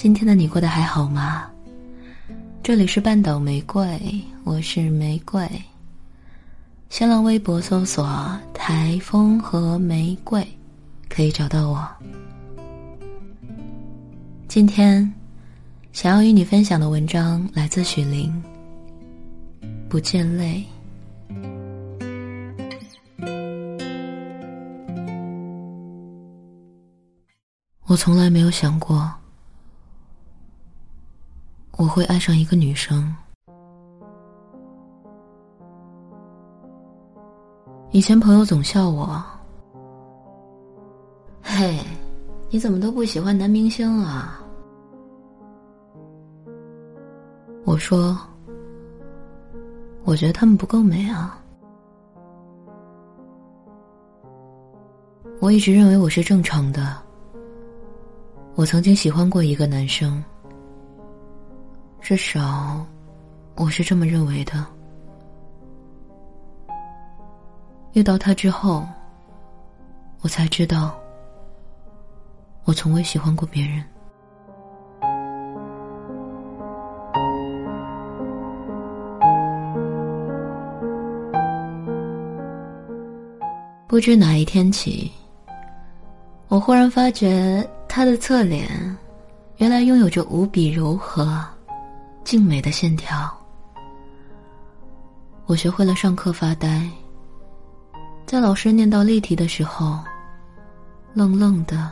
今天的你过得还好吗？这里是半岛玫瑰，我是玫瑰。新浪微博搜索“台风和玫瑰”，可以找到我。今天想要与你分享的文章来自许玲，《不见泪》。我从来没有想过，我会爱上一个女生。以前朋友总笑我：“嘿，你怎么都不喜欢男明星啊？”我说：“我觉得他们不够美啊。”我一直认为我是正常的。我曾经喜欢过一个男生，至少我是这么认为的。遇到他之后，我才知道，我从未喜欢过别人。不知哪一天起，我忽然发觉。他的侧脸，原来拥有着无比柔和、静美的线条。我学会了上课发呆，在老师念到例题的时候，愣愣的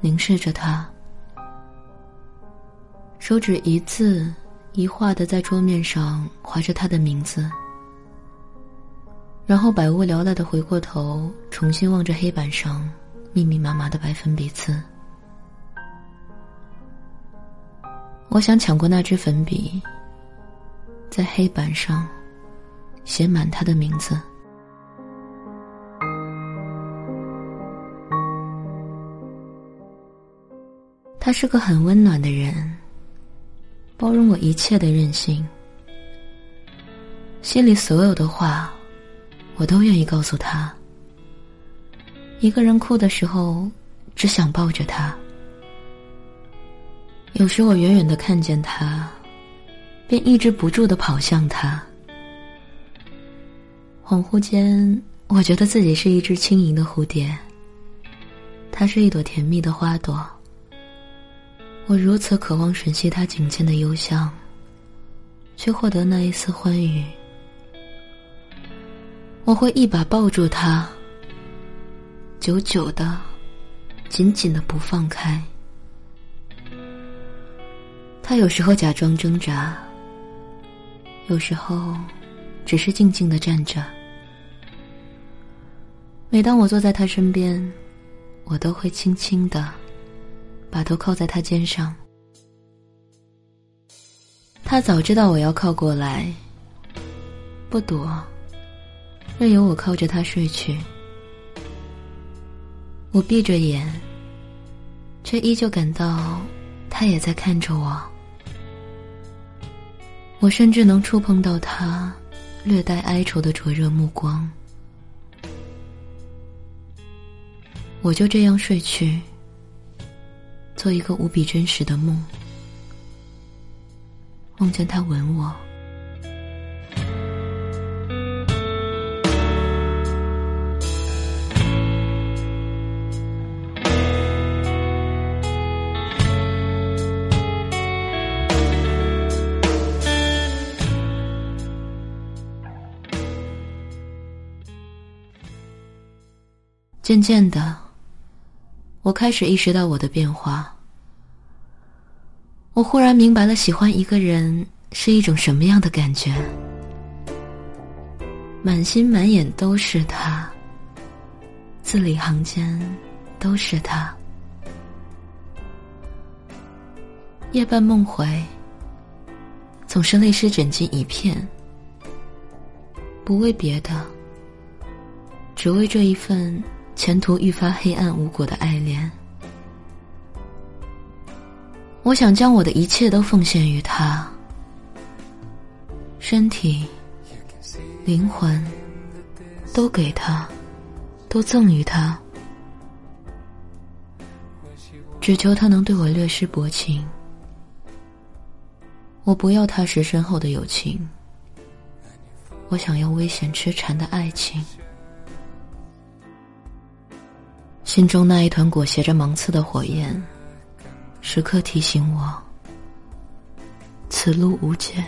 凝视着他，手指一字一画的在桌面上划着他的名字，然后百无聊赖的回过头，重新望着黑板上密密麻麻的白粉笔字。我想抢过那支粉笔，在黑板上写满他的名字。他是个很温暖的人，包容我一切的任性，心里所有的话，我都愿意告诉他。一个人哭的时候，只想抱着他。有时我远远的看见他，便抑制不住的跑向他。恍惚间，我觉得自己是一只轻盈的蝴蝶，他是一朵甜蜜的花朵。我如此渴望吮吸他颈间的幽香，却获得那一丝欢愉。我会一把抱住他，久久的、紧紧的不放开。他有时候假装挣扎，有时候只是静静的站着。每当我坐在他身边，我都会轻轻的把头靠在他肩上。他早知道我要靠过来，不躲，任由我靠着他睡去。我闭着眼，却依旧感到他也在看着我。我甚至能触碰到他略带哀愁的灼热目光，我就这样睡去，做一个无比真实的梦，梦见他吻我。渐渐的，我开始意识到我的变化。我忽然明白了，喜欢一个人是一种什么样的感觉。满心满眼都是他，字里行间都是他。夜半梦回，总是泪湿枕巾一片，不为别的，只为这一份。前途愈发黑暗无果的爱恋，我想将我的一切都奉献于他，身体、灵魂都给他，都赠予他。只求他能对我略施薄情。我不要踏实深厚的友情，我想要危险痴缠的爱情。心中那一团裹挟着芒刺的火焰，时刻提醒我：此路无艰。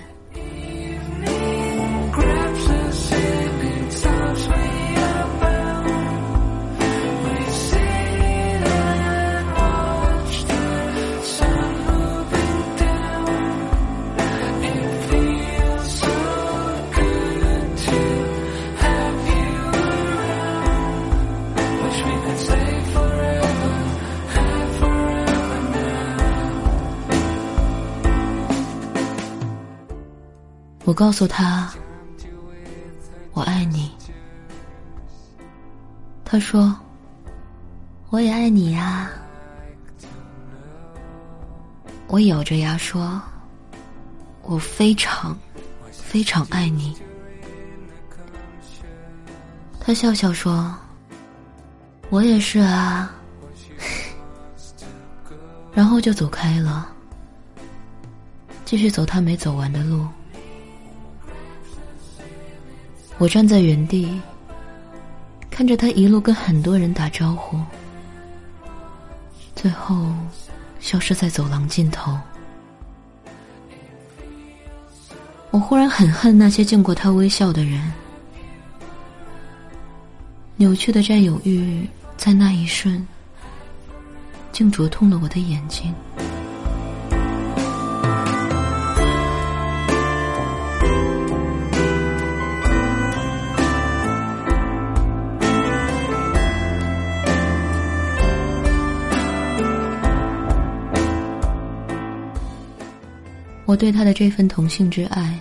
我告诉他，我爱你。他说，我也爱你呀。我咬着牙说，我非常非常爱你。他笑笑说，我也是啊。然后就走开了，继续走他没走完的路。我站在原地，看着他一路跟很多人打招呼，最后消失在走廊尽头。我忽然很恨那些见过他微笑的人，扭曲的占有欲在那一瞬，竟灼痛了我的眼睛。我对他的这份同性之爱，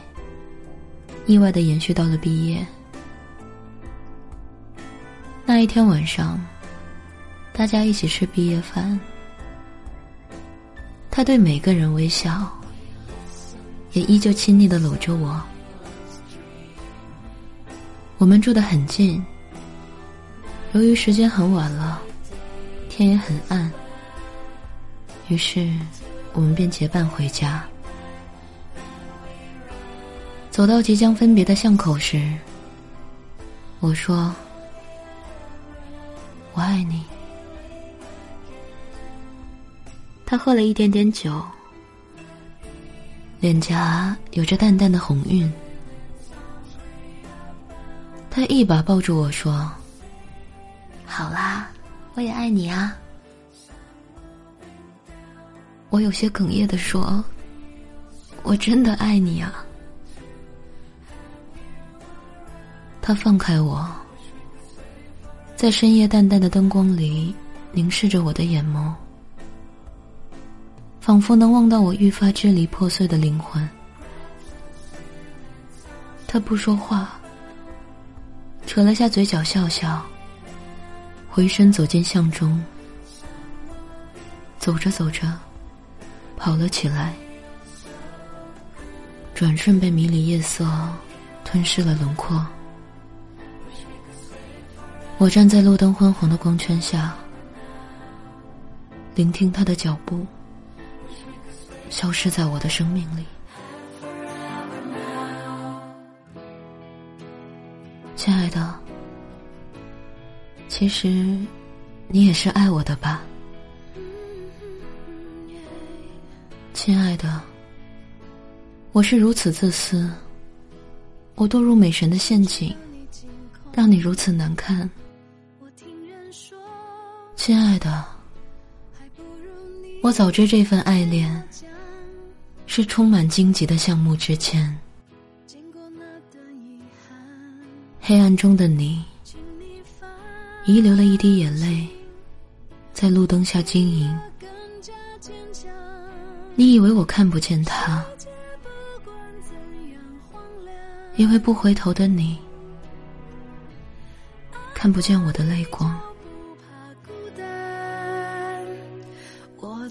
意外的延续到了毕业。那一天晚上，大家一起吃毕业饭，他对每个人微笑，也依旧亲昵的搂着我。我们住得很近，由于时间很晚了，天也很暗，于是我们便结伴回家。走到即将分别的巷口时，我说：“我爱你。”他喝了一点点酒，脸颊有着淡淡的红晕。他一把抱住我说：“好啦，我也爱你啊。”我有些哽咽的说：“我真的爱你啊。”他放开我，在深夜淡淡的灯光里凝视着我的眼眸，仿佛能望到我愈发支离破碎的灵魂。他不说话，扯了下嘴角笑笑，回身走进巷中，走着走着，跑了起来，转瞬被迷离夜色吞噬了轮廓。我站在路灯昏黄的光圈下，聆听他的脚步消失在我的生命里。亲爱的，其实你也是爱我的吧？亲爱的，我是如此自私，我堕入美神的陷阱，让你如此难堪。亲爱的，我早知这份爱恋是充满荆棘的橡木之签。黑暗中的你，遗留了一滴眼泪，在路灯下晶莹。你以为我看不见它，因为不回头的你，看不见我的泪光。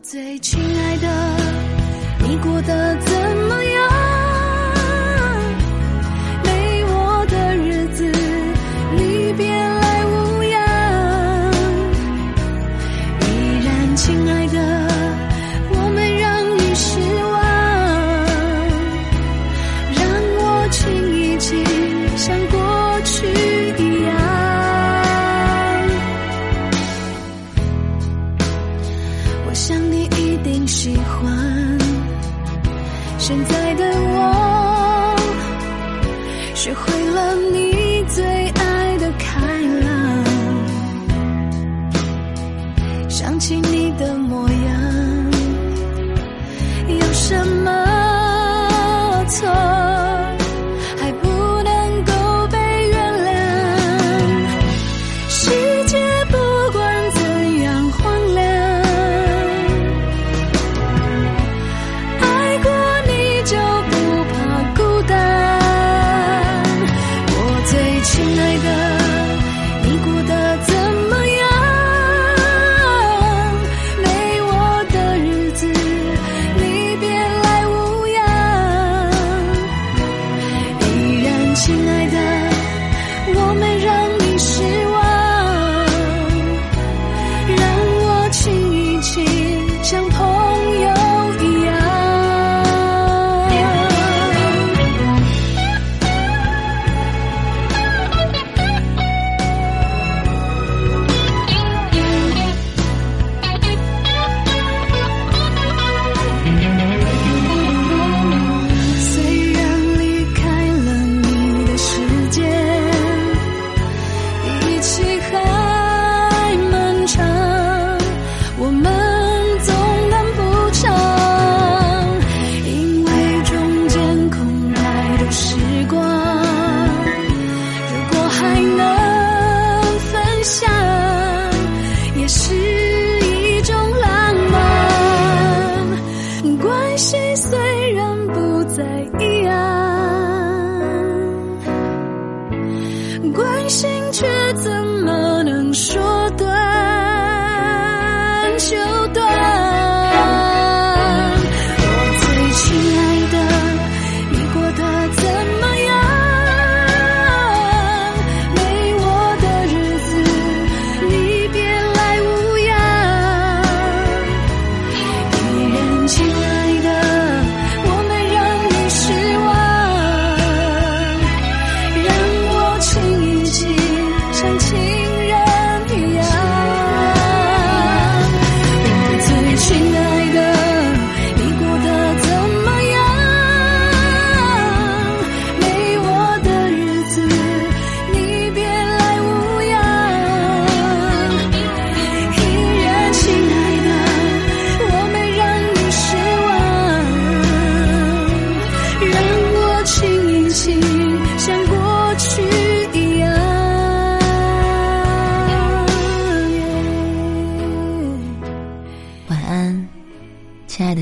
最亲爱的，你过得怎么样？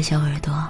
小耳朵。